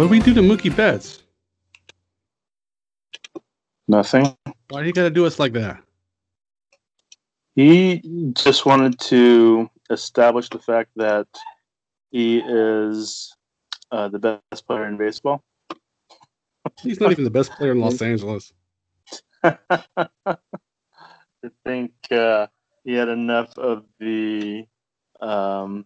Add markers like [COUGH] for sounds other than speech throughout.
What do we do to Mookie Betts? Nothing. Why do you got to do us like that? He just wanted to establish the fact that he is uh, the best player in baseball. He's not even the best player in Los [LAUGHS] Angeles. I think uh, he had enough of the um,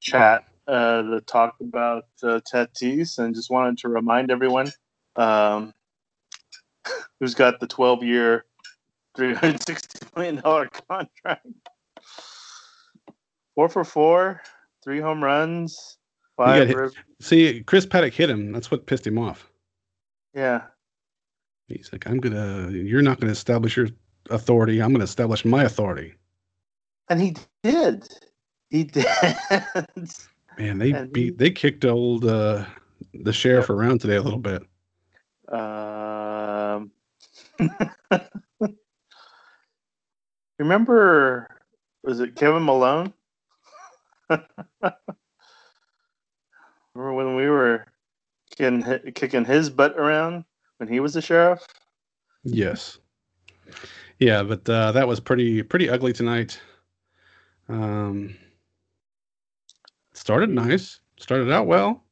chat uh, to talk about uh, Tatis and just wanted to remind everyone um, [LAUGHS] who's got the 12 year, $360 million [LAUGHS] contract. Four for four, three home runs, five. See, Chris Paddack hit him. That's what pissed him off. yeah. He's like, I'm gonna. You're not gonna establish your authority. I'm gonna establish my authority. And he did. He [LAUGHS] did. Man, they And beat. he- They kicked old uh, the sheriff around today a little bit. Um, [LAUGHS] remember, was it Kevin Malone? [LAUGHS] remember when we were kicking, kicking his butt around when he was the sheriff? Yes. Yeah, but uh, that was pretty pretty ugly tonight. Um, started nice. Started out well.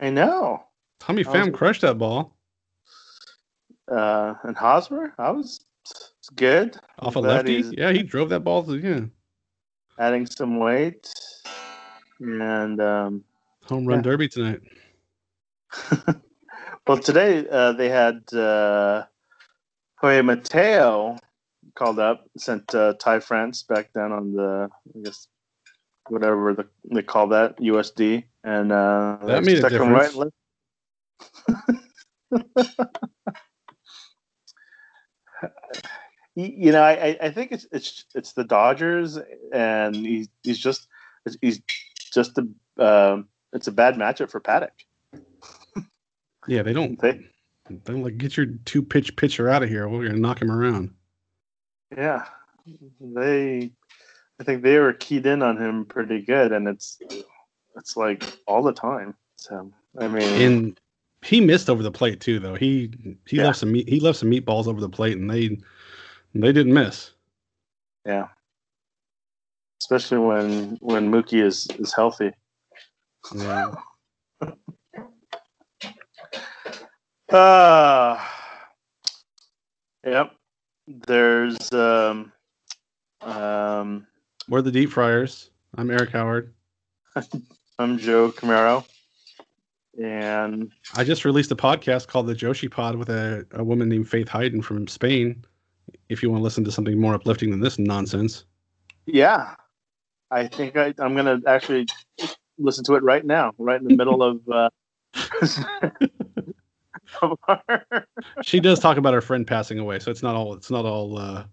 I know. Tommy I was- Pham crushed that ball Uh, and Hosmer, I was good. off a Glad lefty. Yeah, he drove that ball. To, yeah, Adding some weight. And um, home run Yeah. derby tonight. [LAUGHS] well, today uh, they had uh, Jorge Mateo called up, sent uh, Ty France back down on the, I guess, whatever the, they call that, USD. And uh, That made a difference. left. [LAUGHS] You know, I, I- think it's it's it's the Dodgers, and he's he's just he's just a um, it's a bad matchup for Paddack. Yeah, they don't. They- They don't like get your two pitch pitcher out of here. We're gonna knock him around. Yeah, they. I think they were keyed in on him pretty good, and it's it's like all the time. So I mean, And he missed over the plate too, though. He he Yeah. left some meat. He left some meatballs over the plate, and they they didn't miss. yeah, especially when when Mookie is is healthy. Yeah. Uh [LAUGHS] yep. There's um um We're the Deep Friars. I'm Eric Howard. [LAUGHS] I'm Joe Camaro, and I just released a podcast called the Joshi Pod with a, a woman named Faith Hayden from Spain. If you want to listen to something more uplifting than this nonsense, yeah, I think I, I'm gonna actually listen to it right now, right in the middle of. Uh, [LAUGHS] [LAUGHS] she does talk about her friend passing away, so it's not all it's not all uh,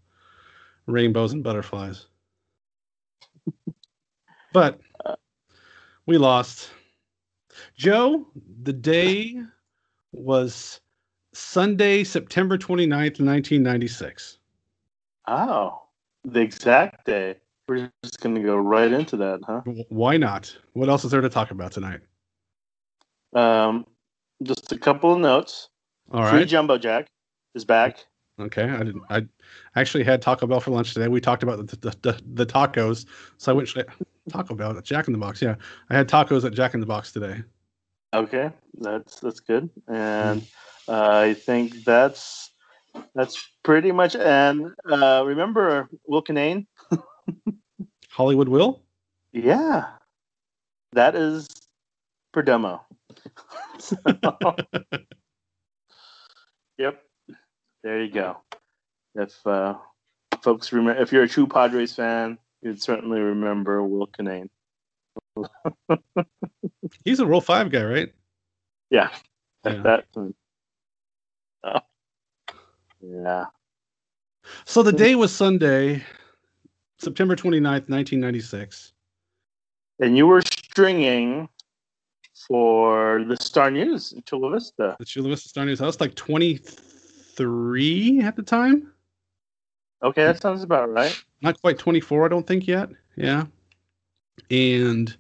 rainbows and butterflies. But we lost. Joe, the day was Sunday, September 29th, 1996. oh, the exact day. We're just gonna go right into that, huh? Why not? What else is there to talk about tonight? Um, just a couple of notes. All Free right. Jumbo Jack is back. Okay. I didn't. I actually had Taco Bell for lunch today. We talked about the the, the, the tacos, so I went Taco Bell, Jack in the Box. Yeah, I had tacos at Jack in the Box today. Okay, that's that's good, and uh, I think that's that's pretty much. And uh, remember Will Kinane? [LAUGHS] Hollywood Will. Yeah, that is Perdomo. [LAUGHS] So- [LAUGHS] yep, there you go. If uh, folks remember, if you're a true Padres fan, you'd certainly remember Will Kinane. [LAUGHS] He's a Roll Five guy, right? Yeah, Yeah. [LAUGHS] that. Oh. Yeah. So the day was Sunday, September 29th, 1996. And you were stringing for the Star News in Chula Vista. The Chula Vista Star News. I was like 23 at the time. Okay, that sounds about right. Not quite 24, I don't think yet. Yeah. And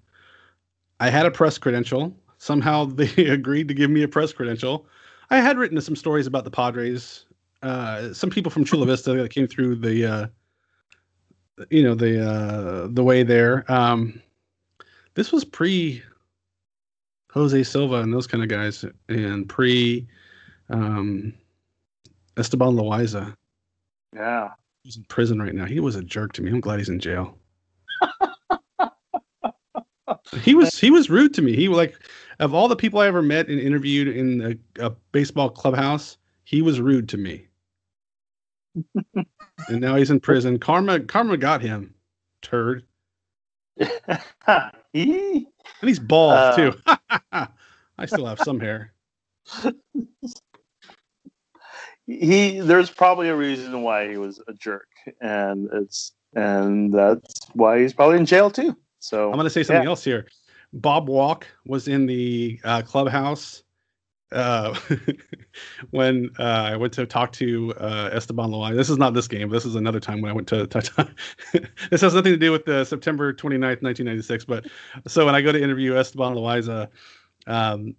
I had a press credential somehow [LAUGHS] they agreed to give me a press credential. I had written some stories about the Padres. Uh, some people from Chula Vista that came through the, uh, you know, the uh, the way there. Um, this was pre Jose Silva and those kind of guys, and pre um, Esteban Loaiza. Yeah. He's in prison right now. He was a jerk to me. I'm glad he's in jail. [LAUGHS] he was he was rude to me. He like of all the people I ever met and interviewed in a, a baseball clubhouse, he was rude to me. [LAUGHS] and now he's in prison. Karma Karma got him. Turd. [LAUGHS] he And he's bald uh, too. I still have some hair. He there's probably a reason why he was a jerk, and it's and that's why he's probably in jail too. So I'm gonna say something yeah. else here. Bob Walk was in the uh, clubhouse uh, [LAUGHS] when uh, I went to talk to uh, Esteban Loaiza. This is not this game. This is another time when I went to. [LAUGHS] to this has nothing to do with the September 29th, 1996. But so when I go to interview Esteban Loaiza, um,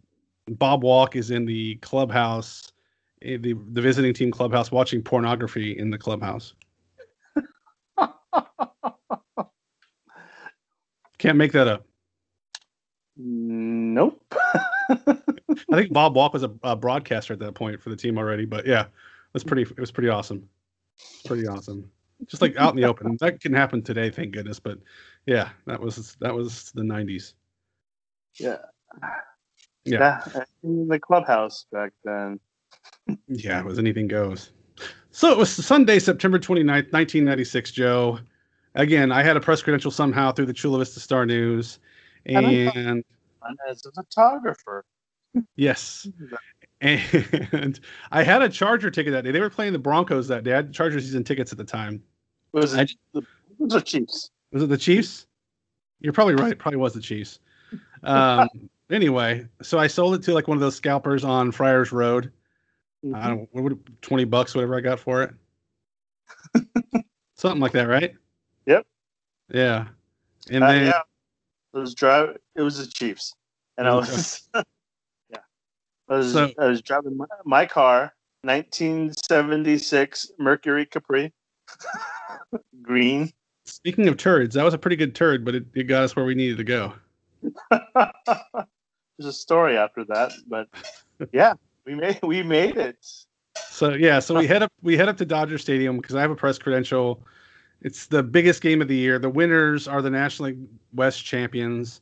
Bob Walk is in the clubhouse, Eh, the the visiting team clubhouse, watching pornography in the clubhouse. Can't make that up. Nope. [LAUGHS] I think Bob Walk was a, a, broadcaster at that point for the team already, but yeah, it was pretty. It was pretty awesome. Pretty awesome. Just like out in the open. [LAUGHS] That can happen today, thank goodness. But yeah, that was that was the '90s. Yeah. Yeah. yeah uh, in the clubhouse back then. Yeah, it was anything goes. So it was Sunday, September 29th, 1996, Joe. Again, I had a press credential somehow through the Chula Vista Star News. And as a photographer. Yes. [LAUGHS] And I had a Charger ticket that day. They were playing the Broncos that day. I had Charger season tickets at the time. Was it I, the, Chiefs? Was it the Chiefs? You're probably right. It probably was the Chiefs. [LAUGHS] Um, anyway, so I sold it to like one of those scalpers on Friars Road. Mm-hmm. I don't what would twenty bucks, whatever I got for it. [LAUGHS] Something like that, right? Yep. Yeah. And uh, then yeah. It was drive. It was the Chiefs, and I was [LAUGHS] yeah. I was so, I was driving my, my car, 1976 Mercury Capri, [LAUGHS] green. Speaking of turds, that was a pretty good turd, but it, it got us where we needed to go. There's a story after that, but yeah, we made we made it. So yeah, so we head up we head up to Dodger Stadium because I have a press credential it's the biggest game of the year. The winners are the National League West champions,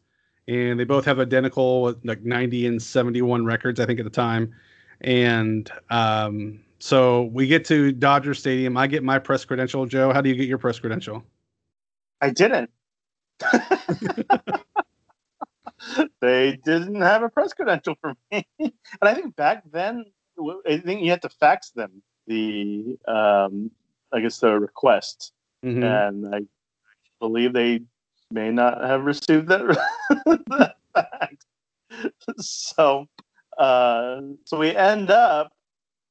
and they both have identical like 90 and 71 records, I think, at the time. And um, so we get to Dodger Stadium. I get my press credential. Joe, how do you get your press credential? I didn't. [LAUGHS] they didn't have a press credential for me, [LAUGHS] and I think back then, I think you had to fax them the, um, I guess, the request mm-hmm. and I believe they may not have received that, [LAUGHS] that fact. So, uh, so we end up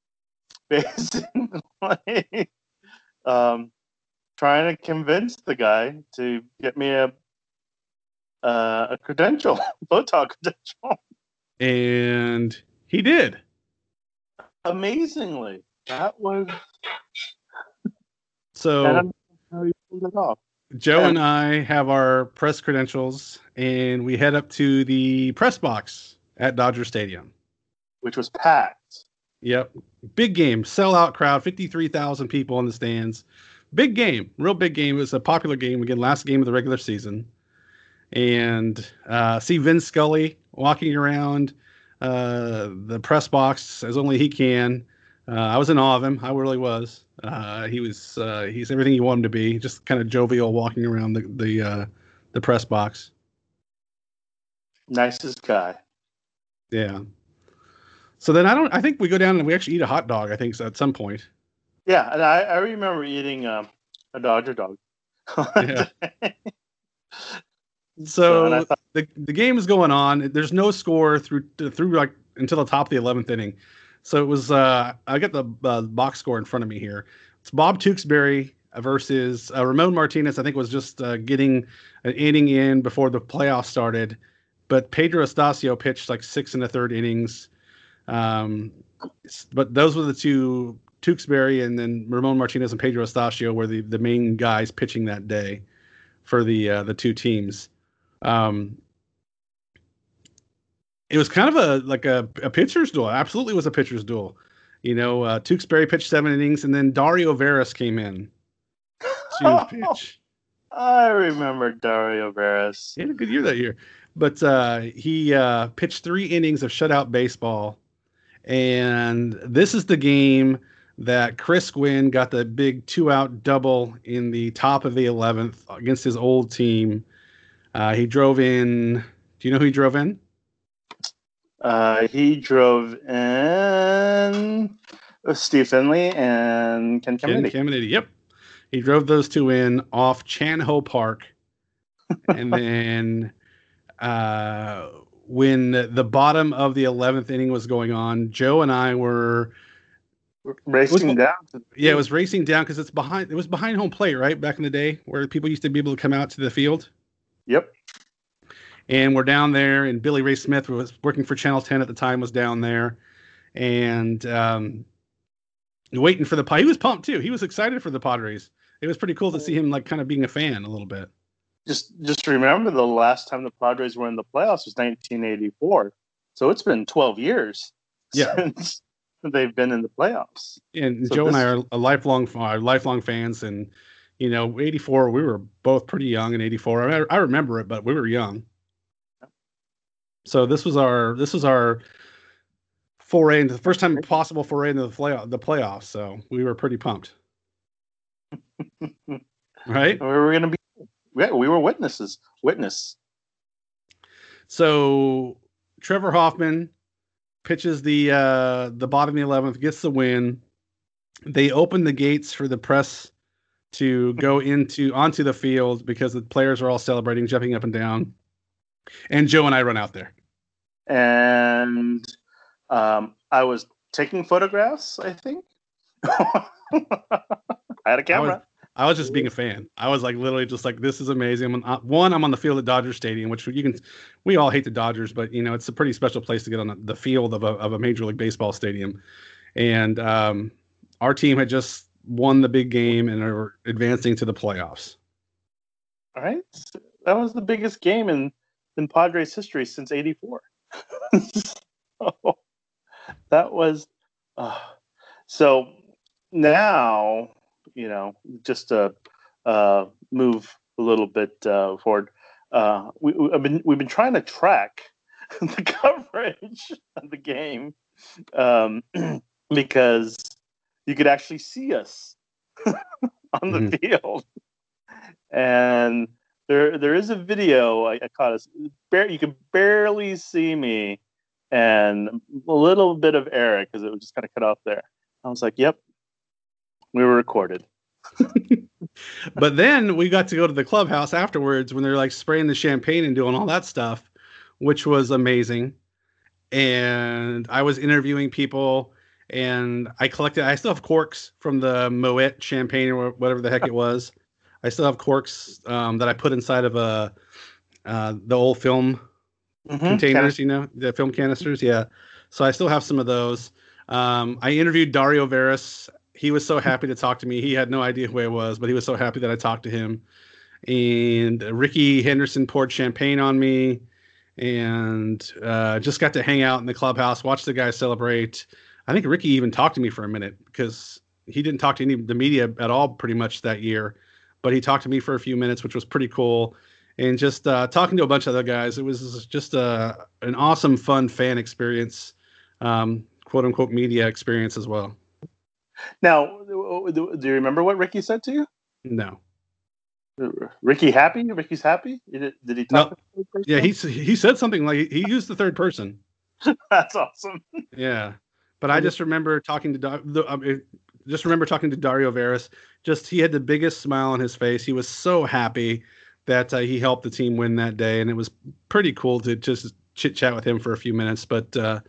[LAUGHS] basically um, trying to convince the guy to get me a uh, a credential, [LAUGHS] Botox credential, and he did. Amazingly, that was so how you pulled it off. Joe and I have our press credentials, and we head up to the press box at Dodger Stadium, which was packed. Yep, big game, sellout crowd, fifty-three thousand people in the stands. Big game, real big game. It was a popular game again, last game of the regular season, and uh, see Vin Scully walking around uh, the press box as only he can. Uh, I was in awe of him. I really was. Uh, he was uh, he's everything you want him to be. Just kind of jovial, walking around the the uh, the press box. Nicest guy. Yeah. So then I don't. I think we go down and we actually eat a hot dog. I think at some point. Yeah, and I, I remember eating um, a Dodger dog. [LAUGHS] yeah. [LAUGHS] So, the the game is going on. There's no score through through like until the top of the eleventh inning. So it was. Uh, I got the uh, box score in front of me here. It's Bob Tewksbury versus uh, Ramon Martinez. I think was just uh, getting an inning in before the playoffs started, but Pedro Astacio pitched like six and a third innings. Um, but those were the two Tewksbury and then Ramon Martinez and Pedro Astacio were the, the main guys pitching that day for the uh, the two teams. Um, it was kind of a like a, a pitcher's duel. Absolutely was a pitcher's duel. You know, uh, Tewksbury pitched seven innings, and then Dario Veras came in to [LAUGHS] pitch. I remember Dario Veras. He had a good year that year, but uh, he uh, pitched three innings of shutout baseball, and this is the game that Chris Gwynn got the big two-out double in the top of the eleventh against his old team. Uh, he drove in. Do you know who he drove in? Uh, he drove in Steve Finley and Ken Caminiti. Ken Caminiti, yep. He drove those two in off Chan Ho Park. [LAUGHS] and then uh, when the bottom of the 11th inning was going on, Joe and I were racing was, down. Yeah, it was racing down because it's behind. It was behind home plate, right? Back in the day, where people used to be able to come out to the field. Yep. And we're down there, and Billy Ray Smith who was working for Channel 10 at the time, was down there, and um, waiting for the. Padres. He was pumped too. He was excited for the Padres. It was pretty cool to see him like kind of being a fan a little bit. Just, just remember the last time the Padres were in the playoffs was 1984. So it's been 12 years. Yeah. Since [LAUGHS] they've been in the playoffs. And So Joe and I are a lifelong are lifelong fans, and you know, '84 we were both pretty young in '84. I, I remember it, but we were young. So this was our this was our foray into the first time possible foray into the playoff the playoffs. So we were pretty pumped, [LAUGHS] right? We were going to be, yeah, we were witnesses. Witness. So Trevor Hoffman pitches the uh, the bottom of the eleventh, gets the win. They open the gates for the press to go into onto the field because the players are all celebrating, jumping up and down. And Joe and I run out there. And um, I was taking photographs, I think. [LAUGHS] I had a camera. I was just being a fan. I was like literally just like, this is amazing. I'm on, one, I'm on the field at Dodger Stadium, which you can, we all hate the Dodgers, but you know, it's a pretty special place to get on the field of a, of a major league baseball stadium. And um, our team had just won the big game and are advancing to the playoffs. All right. That was the biggest game in, in Padres history since 84. [LAUGHS] so, that was. Uh, so now, you know, just to uh, move a little bit uh, forward, uh, we, I've been, we've been trying to track [LAUGHS] the coverage of the game um, [CLEARS THROAT] because you could actually see us [LAUGHS] on the mm-hmm. field. And there there is a video I, I caught us. Bare, you could barely see me, and a little bit of Eric because it was just kind of cut off there. I was like, "Yep, we were recorded." [LAUGHS] but then we got to go to the clubhouse afterwards when they're like spraying the champagne and doing all that stuff, which was amazing. And I was interviewing people and I collected, I still have corks from the Moet champagne or whatever the heck it was. I still have corks um, that I put inside of a, uh, the old film containers, you know, the film canisters. Yeah. So I still have some of those. Um, I interviewed Dario Veras. He was so happy to talk to me. He had no idea who I was, but he was so happy that I talked to him. And Rickey Henderson poured champagne on me and uh, just got to hang out in the clubhouse, watch the guys celebrate. I think Rickey even talked to me for a minute because he didn't talk to any the media at all pretty much that year, but he talked to me for a few minutes, which was pretty cool and just uh, talking to a bunch of other guys. It was just a, an awesome, fun fan experience, um, quote unquote media experience as well. Now, do you remember what Rickey said to you? No. Rickey happy? Rickey's happy? Did, did he talk? No. to the? Yeah, he he said something like he used the third person. [LAUGHS] That's awesome. Yeah, but I just remember talking to the, um, just remember talking to Dario Veras. Just he had the biggest smile on his face. He was so happy that uh, he helped the team win that day, and it was pretty cool to just chit chat with him for a few minutes. But uh,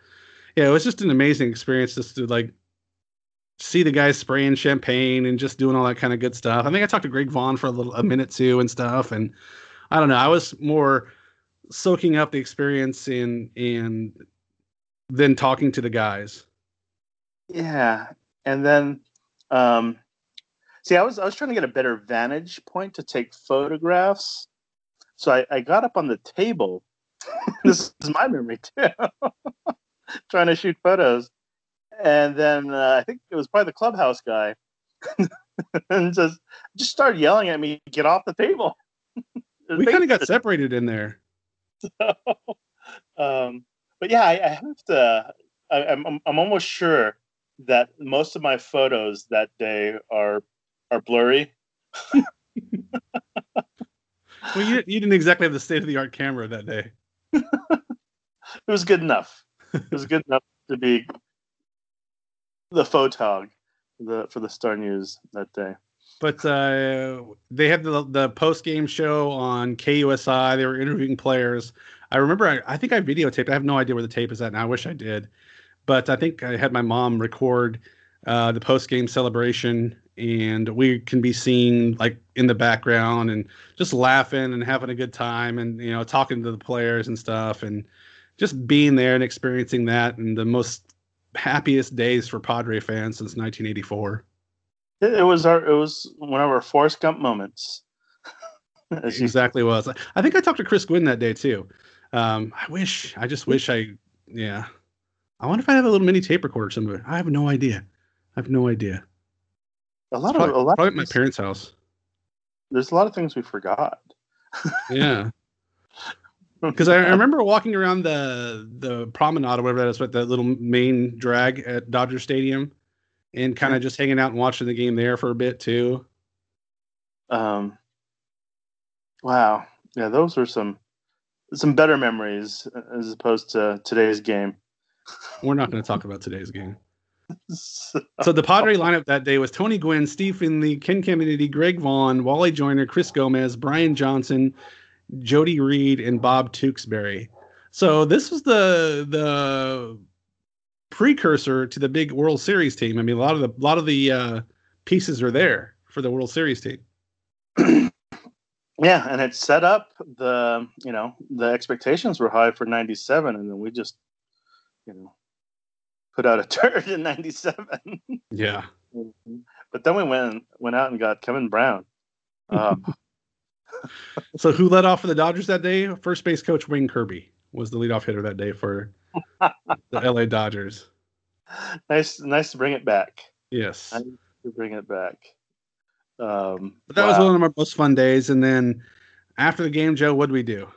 yeah, it was just an amazing experience just to like see the guys spraying champagne and just doing all that kind of good stuff. I think I talked to Greg Vaughn for a little a minute too and stuff. And I don't know, I was more soaking up the experience in and then talking to the guys. Yeah, and then um, see, I was I was trying to get a better vantage point to take photographs, so I, I got up on the table. [LAUGHS] this is my memory too, [LAUGHS] trying to shoot photos, and then uh, I think it was probably the clubhouse guy, [LAUGHS] and just just started yelling at me, "Get off the table!" we kind of got separated in there. So, um, but yeah, I, I have to. I, I'm I'm almost sure that most of my photos that day are are blurry. [LAUGHS] well, you, you didn't exactly have the state of the art camera that day. [LAUGHS] it was good enough. It was good enough to be the photog the for the Star News that day. But uh, they had the the post game show on KUSI. They were interviewing players. I remember. I, I think I videotaped. I have no idea where the tape is at now. I wish I did, but I think I had my mom record uh, the post game celebration, and we can be seen like in the background and just laughing and having a good time, and you know talking to the players and stuff, and just being there and experiencing that, and the most happiest days for Padre fans since 1984. It, was our it was one of our Forrest Gump moments. [LAUGHS] exactly was. I think I talked to Chris Gwynn that day too. Um, I wish, I just wish I, yeah. I wonder if I have a little mini tape recorder somewhere. I have no idea. I have no idea. A lot probably, of a lot probably at my parents' house. There's a lot of things we forgot. yeah. [LAUGHS] Because I, I, remember walking around the the promenade or whatever that is, with that little main drag at Dodger Stadium, and kind of just hanging out and watching the game there for a bit too. Um. Wow. Yeah, those were some some better memories as opposed to today's game. We're not going to talk about today's game. so, [LAUGHS] so, the Padre lineup that day was Tony Gwynn, Steve Finley, Ken Caminiti, Greg Vaughn, Wally Joyner, Chris Gomez, Brian Johnson, Jody Reed, and Bob Tewksbury. So this was the the precursor to the big World Series team. I mean, a lot of the a lot of the uh, pieces are there for the World Series team. yeah, and it set up the you know the expectations were high for '97, and then we just you know put out a [LAUGHS] turd in '97. Yeah, but then we went went out and got Kevin Brown. Uh, [LAUGHS] so who led off for the Dodgers that day? First base coach Wayne Kirby was the leadoff hitter that day for the [LAUGHS] LA Dodgers. Nice, nice to bring it back. Yes, nice to bring it back. Um, but that wow. was one of our most fun days. And then after the game, Joe, what did we do?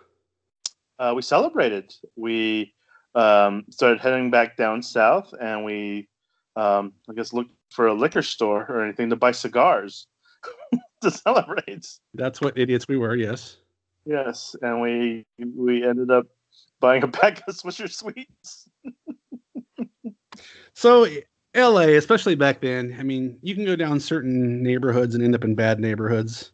Uh, we celebrated. We um, started heading back down south, and we, um, I guess, looked for a liquor store or anything to buy cigars [LAUGHS] to celebrate. That's what idiots we were. Yes. Yes, and we we ended up buying a pack of Swisher Sweets. [LAUGHS] so LA, especially back then, I mean, you can go down certain neighborhoods and end up in bad neighborhoods.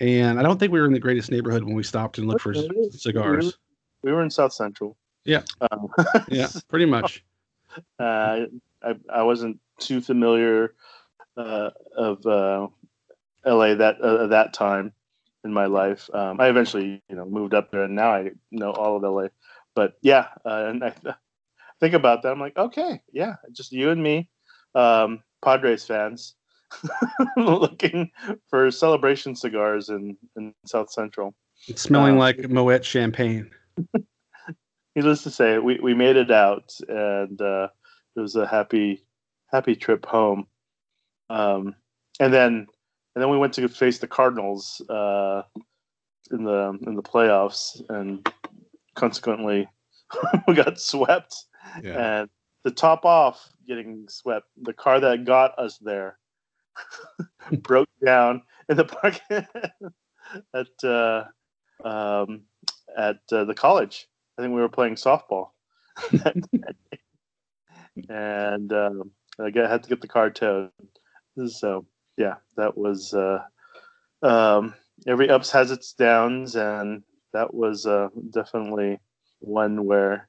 And I don't think we were in the greatest neighborhood when we stopped and looked for cigars. We were in South Central. Yeah. Um, [LAUGHS] yeah, pretty much. Uh, I, I wasn't too familiar uh, of uh, LA that uh, that time in my life. Um, I eventually, you know, moved up there, and now I know all of LA. But yeah, uh, and I think about that. I'm like, okay, yeah, just you and me, um, Padres fans, [LAUGHS] looking for celebration cigars in in South Central. It's smelling um, like Moet champagne. [LAUGHS] Needless to say, we we made it out, and uh, it was a happy happy trip home. Um, and then and then we went to face the Cardinals uh, in the in the playoffs, and consequently [LAUGHS] we got swept. Yeah. And to top off getting swept, the car that got us there [LAUGHS] broke down in the parking [LAUGHS] at uh, um, at uh, the college. I think we were playing softball, [LAUGHS] and um, I had to get the car towed. So yeah, that was uh, um, every ups has its downs, and that was uh, definitely one where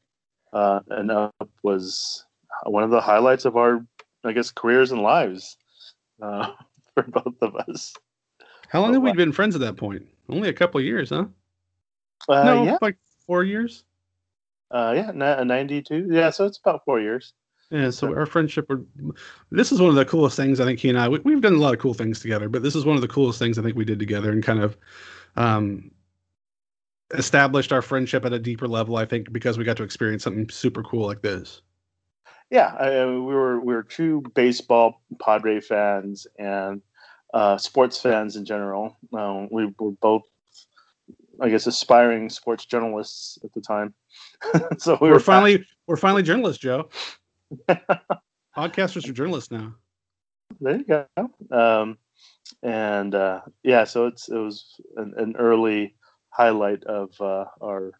uh, an up was one of the highlights of our, I guess, careers and lives uh, [LAUGHS] for both of us. How long have we been friends at that point? Only a couple years, huh? Uh, no, yeah. like four years. Uh, yeah, ninety-two. Yeah, so it's about four years. Yeah, so our friendship. This is one of the coolest things I think he and I. We, have done a lot of cool things together, but this is one of the coolest things I think we did together, and kind of um, established our friendship at a deeper level. I think because we got to experience something super cool like this. Yeah, I, we were we were true baseball Padre fans and uh, sports fans in general. Um, we were both, I guess, aspiring sports journalists at the time. [LAUGHS] so we are finally we're finally journalists, Joe. [LAUGHS] Podcasters are journalists now. There you go. Um, and uh, yeah, so it's it was an, an early highlight of uh, our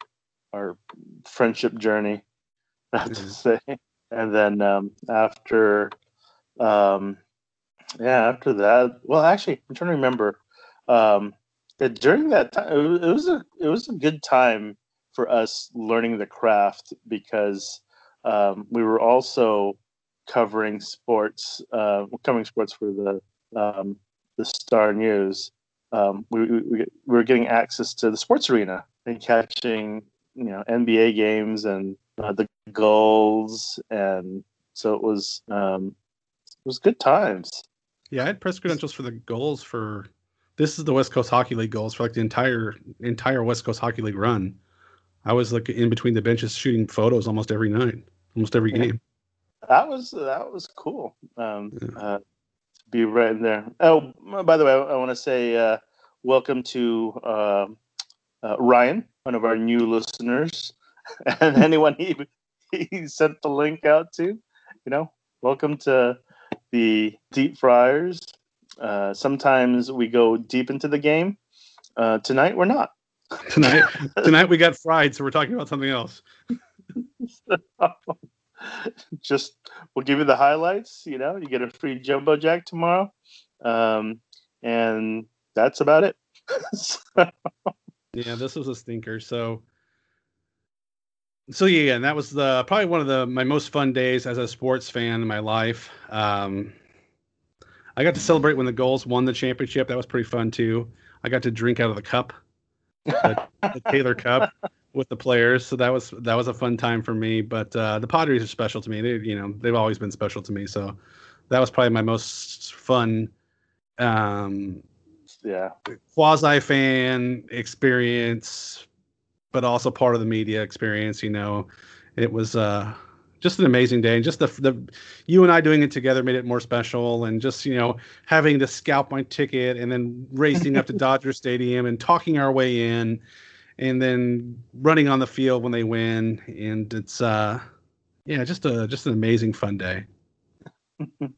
our friendship journey, [LAUGHS] I have to mm-hmm. say. And then um, after, um, yeah, after that, well, actually, I'm trying to remember. Um, during that time, it was a it was a good time for us learning the craft because um, we were also covering sports, uh, covering sports for the um, the Star News, um, we, we, we were getting access to the sports arena and catching you know NBA games and uh, the Gulls, and so it was um, it was good times. Yeah, I had press credentials for the Gulls for this is the West Coast Hockey League Gulls for like the entire entire West Coast Hockey League run. I was like in between the benches shooting photos almost every night, almost every game. That was that was cool. Um, yeah. uh, be right in there. Oh, by the way, I, I want to say uh, welcome to uh, uh, Ryan, one of our new listeners, [LAUGHS] and anyone he he sent the link out to. You know, welcome to the Deep Friars. Uh, sometimes we go deep into the game. Uh, tonight we're not. [LAUGHS] tonight, tonight we got fried, so we're talking about something else. [LAUGHS] just we'll give you the highlights. You know, you get a free jumbo jack tomorrow, um, and that's about it. [LAUGHS] Yeah, this was a stinker. So, so yeah, and that was the probably one of the my most fun days as a sports fan in my life. Um, I got to celebrate when the Gulls won the championship. That was pretty fun too. I got to drink out of the cup, the, the [LAUGHS] Taylor Cup with the players. So that was that was a fun time for me. But uh, the Padres are special to me. They you know they've always been special to me. So that was probably my most fun. Um, yeah quasi fan experience, but also part of the media experience. You know, it was uh, just an amazing day, and just the the you and I doing it together made it more special. And just you know having to scalp my ticket and then racing up to [LAUGHS] Dodger Stadium and talking our way in and then running on the field when they win, and it's uh, yeah, just a just an amazing fun day. [LAUGHS]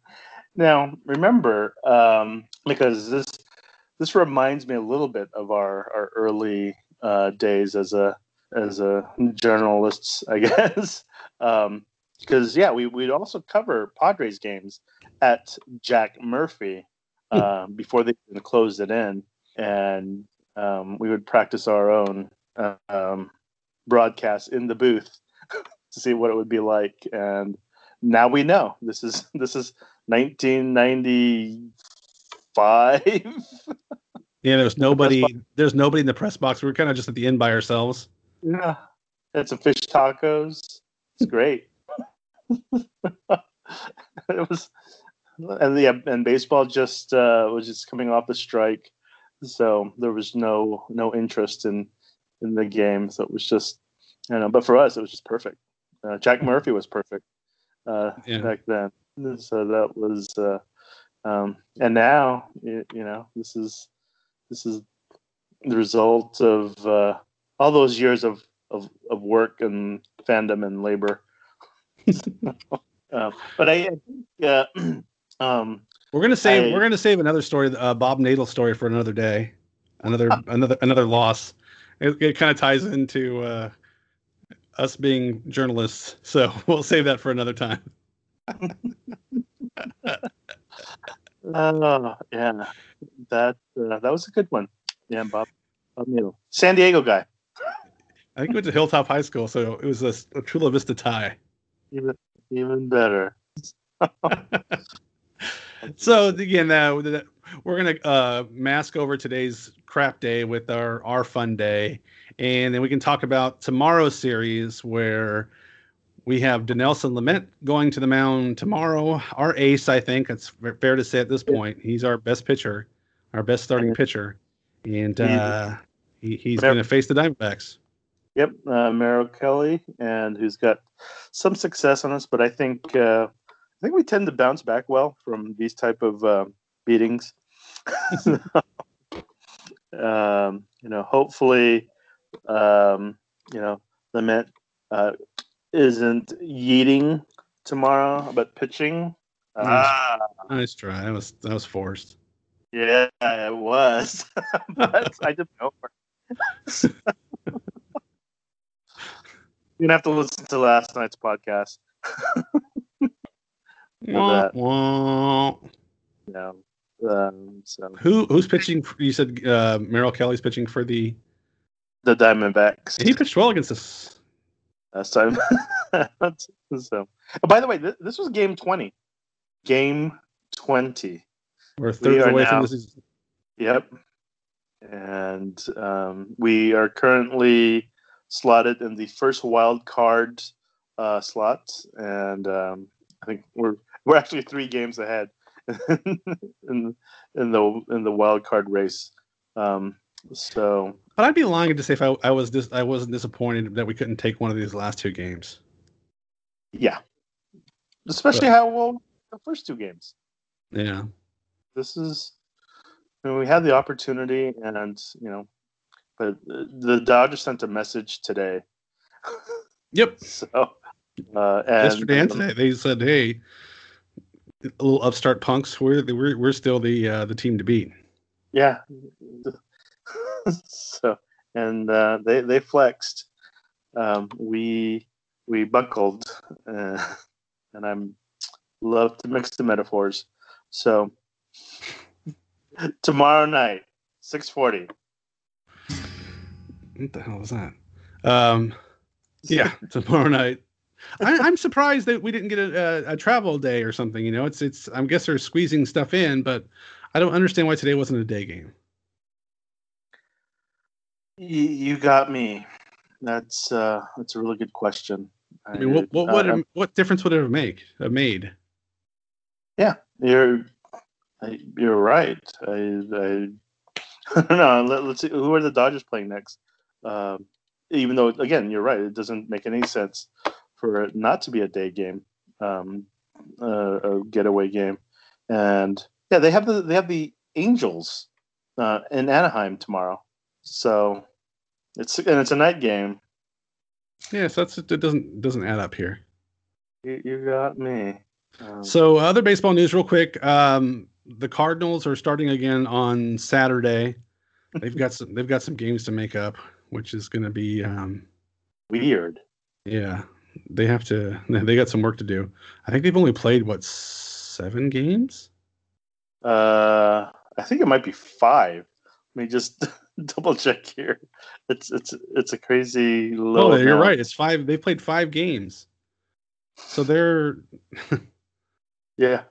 now remember, um, because this this reminds me a little bit of our our early uh, days as a as a journalists, I [LAUGHS] guess. Um, because yeah, we we'd also cover Padres games at Jack Murphy uh, before they closed it in, and um, we would practice our own um, broadcast in the booth [LAUGHS] to see what it would be like. And now we know this is [LAUGHS] this is 1995. [LAUGHS] yeah, there's nobody. There's nobody in the press box. We are kind of just at the end by ourselves. Yeah, had some fish tacos. It's great. [LAUGHS] it was, and yeah, and baseball just uh, was just coming off the strike so there was no no interest in in the game. So it was just, you know, but for us, it was just perfect. Uh, Jack Murphy was perfect uh, yeah. back then. So that was, uh, um, and now, you, you, know, this is this is the result of uh, all those years of, of of work and fandom and labor. [LAUGHS] Uh, but I, uh, [CLEARS THROAT] um, we're gonna save. I, we're gonna save another story, uh, Bob Nadel story, for another day. Another another another loss. It, it kind of ties into uh, us being journalists, so [LAUGHS] we'll save that for another time. [LAUGHS] Oh yeah, that uh, that was a good one. Yeah, Bob, Bob Nadel, San Diego guy. I think he went to Hilltop High School, so it was a, a Chula Vista tie. Even even better. [LAUGHS] so again, uh, we're gonna uh, mask over today's crap day with our our fun day, and then we can talk about tomorrow's series where we have Dinelson Lamet going to the mound tomorrow. Our ace, I think. It's fair to say at this point, he's our best pitcher, our best starting pitcher, and uh, he, he's going to face the Diamondbacks. Yep, uh, Merrill Kelly, and who's got some success on us, but I think uh, I think we tend to bounce back well from these type of uh, beatings. [LAUGHS] um, you know, hopefully, um, you know, the Met uh, isn't yeeting tomorrow, but pitching. Ah, nice try. That was that was forced. Yeah, it was, [LAUGHS] but I didn't know. [LAUGHS] You're gonna have to listen to last night's podcast. [LAUGHS] wah, wah. Yeah. Um, so who who's pitching? For, you said uh, Merrill Kelly's pitching for the the Diamondbacks. He pitched well against us last [LAUGHS] time. so, oh, by the way, th- this was game twenty. Game twenty. We're thirds we away now, from the season. Yep. And um, we are currently slotted in the first wild card uh, slot, and um, I think we're we're actually three games ahead [LAUGHS] in in the in the wild card race. Um, so, but I'd be lying to say if I, I was this I wasn't disappointed that we couldn't take one of these last two games. Yeah, especially but, how well the first two games. Yeah, this is. I mean, we had the opportunity, and you know, but the Dodgers sent a message today. Yep. so uh, and, yesterday and today, they said, "Hey, little upstart punks, we're we're we're still the uh, the team to beat." Yeah. [LAUGHS] so and uh, they they flexed. Um, we we buckled, uh, and I'm love to mix the metaphors. So [LAUGHS] tomorrow night, six forty. What the hell was that? Um, yeah, [LAUGHS] tomorrow night. I, am surprised that we didn't get a, a, a, travel day or something. You know, it's it's. I guess they're squeezing stuff in, but I don't understand why today wasn't a day game. You, you got me. That's uh, that's a really good question. I mean, what what what, uh, what difference would it have make have made? Yeah, you're you're right. I I, [LAUGHS] I don't know. Let, us see. Who are the Dodgers playing next? Um, even though, again, you're right. It doesn't make any sense for it not to be a day game, um, uh, a getaway game. And yeah, they have the they have the Angels uh, in Anaheim tomorrow. So it's and it's a night game. Yeah, so that's it doesn't doesn't add up here. You, you got me. Um, so other baseball news, real quick. Um, the Cardinals are starting again on Saturday. They've got some. They've got some games to make up, which is going to be um, weird. Yeah, they have to. [LAUGHS] They got some work to do. I think they've only played what seven games. Uh, I think it might be five. Let me just [LAUGHS] double check here. It's it's it's a crazy low. Oh, you're right. It's five. They played five games, so they're. [LAUGHS] yeah,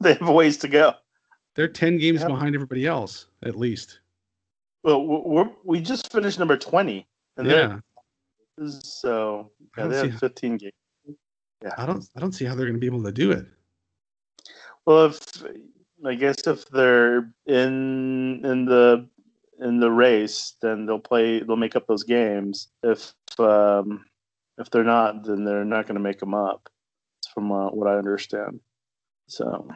they have a ways to go. They're ten games behind everybody else, at least. Well, we're, we just finished number twenty, and yeah. So yeah, they have fifteen games. Yeah, I don't. I don't see how they're going to be able to do it. Well, if I guess if they're in in the in the race, then they'll play. They'll make up those games. If um, if they're not, then they're not going to make them up. From uh, what I understand. So.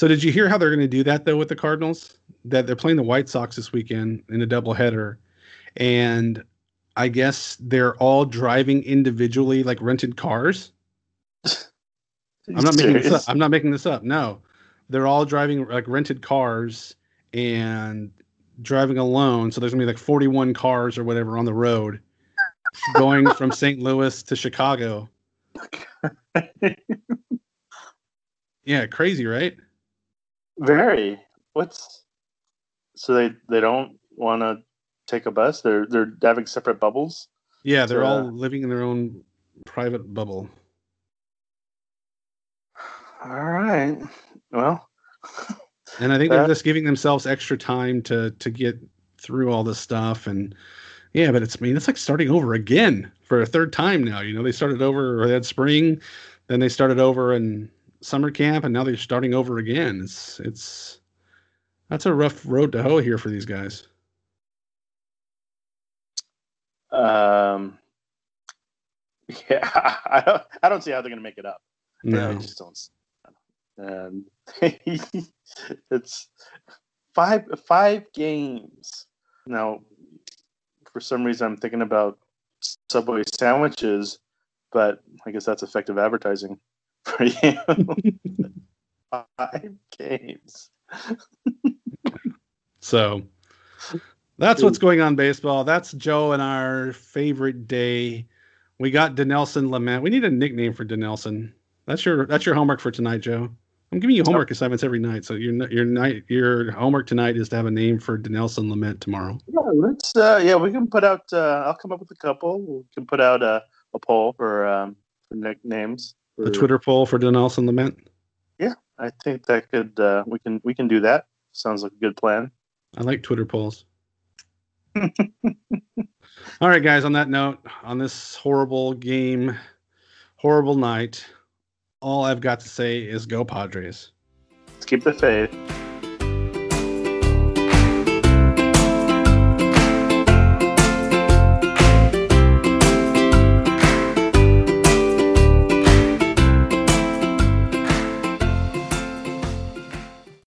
So did you hear how they're going to do that though with the Cardinals? That they're playing the White Sox this weekend in a doubleheader, and I guess they're all driving individually, like rented cars. I'm not making this up. I'm not making this up. No, they're all driving like rented cars and driving alone. So there's gonna be like 41 cars or whatever on the road going [LAUGHS] from St. Louis to Chicago. [LAUGHS] yeah, crazy, right? Very. What's so they they don't want to take a bus? They're they're having separate bubbles. Yeah, they're all uh, living in their own private bubble. All right. Well, and I think they're just giving themselves extra time to to get through all this stuff. And yeah, but it's I mean it's like starting over again for a third time now. You know, they started over or they had spring, then they started over in summer camp, and now they're starting over again. It's it's that's a rough road to hoe here for these guys. Um, [LAUGHS] yeah, I don't, I don't see how they're going to make it up. No. I just don't. And [LAUGHS] it's five five games. Now, for some reason, I'm thinking about Subway sandwiches, but I guess that's effective advertising for you. five games. so that's what's going on baseball. That's Joe and our favorite day. We got Dinelson Lamet. We need a nickname for Dinelson. That's your that's your homework for tonight, Joe. I'm giving you homework assignments every night. So your your night your homework tonight is to have a name for Dinelson Lamet tomorrow. Yeah, let's uh yeah, we can put out uh I'll come up with a couple. We can put out a, a poll for um for nicknames. For, the Twitter poll for Dinelson Lamet? Yeah, I think that could uh we can we can do that. Sounds like a good plan. I like Twitter polls. [LAUGHS] All right, guys, on that note, on this horrible game, horrible night, all I've got to say is go Padres. Let's keep the faith.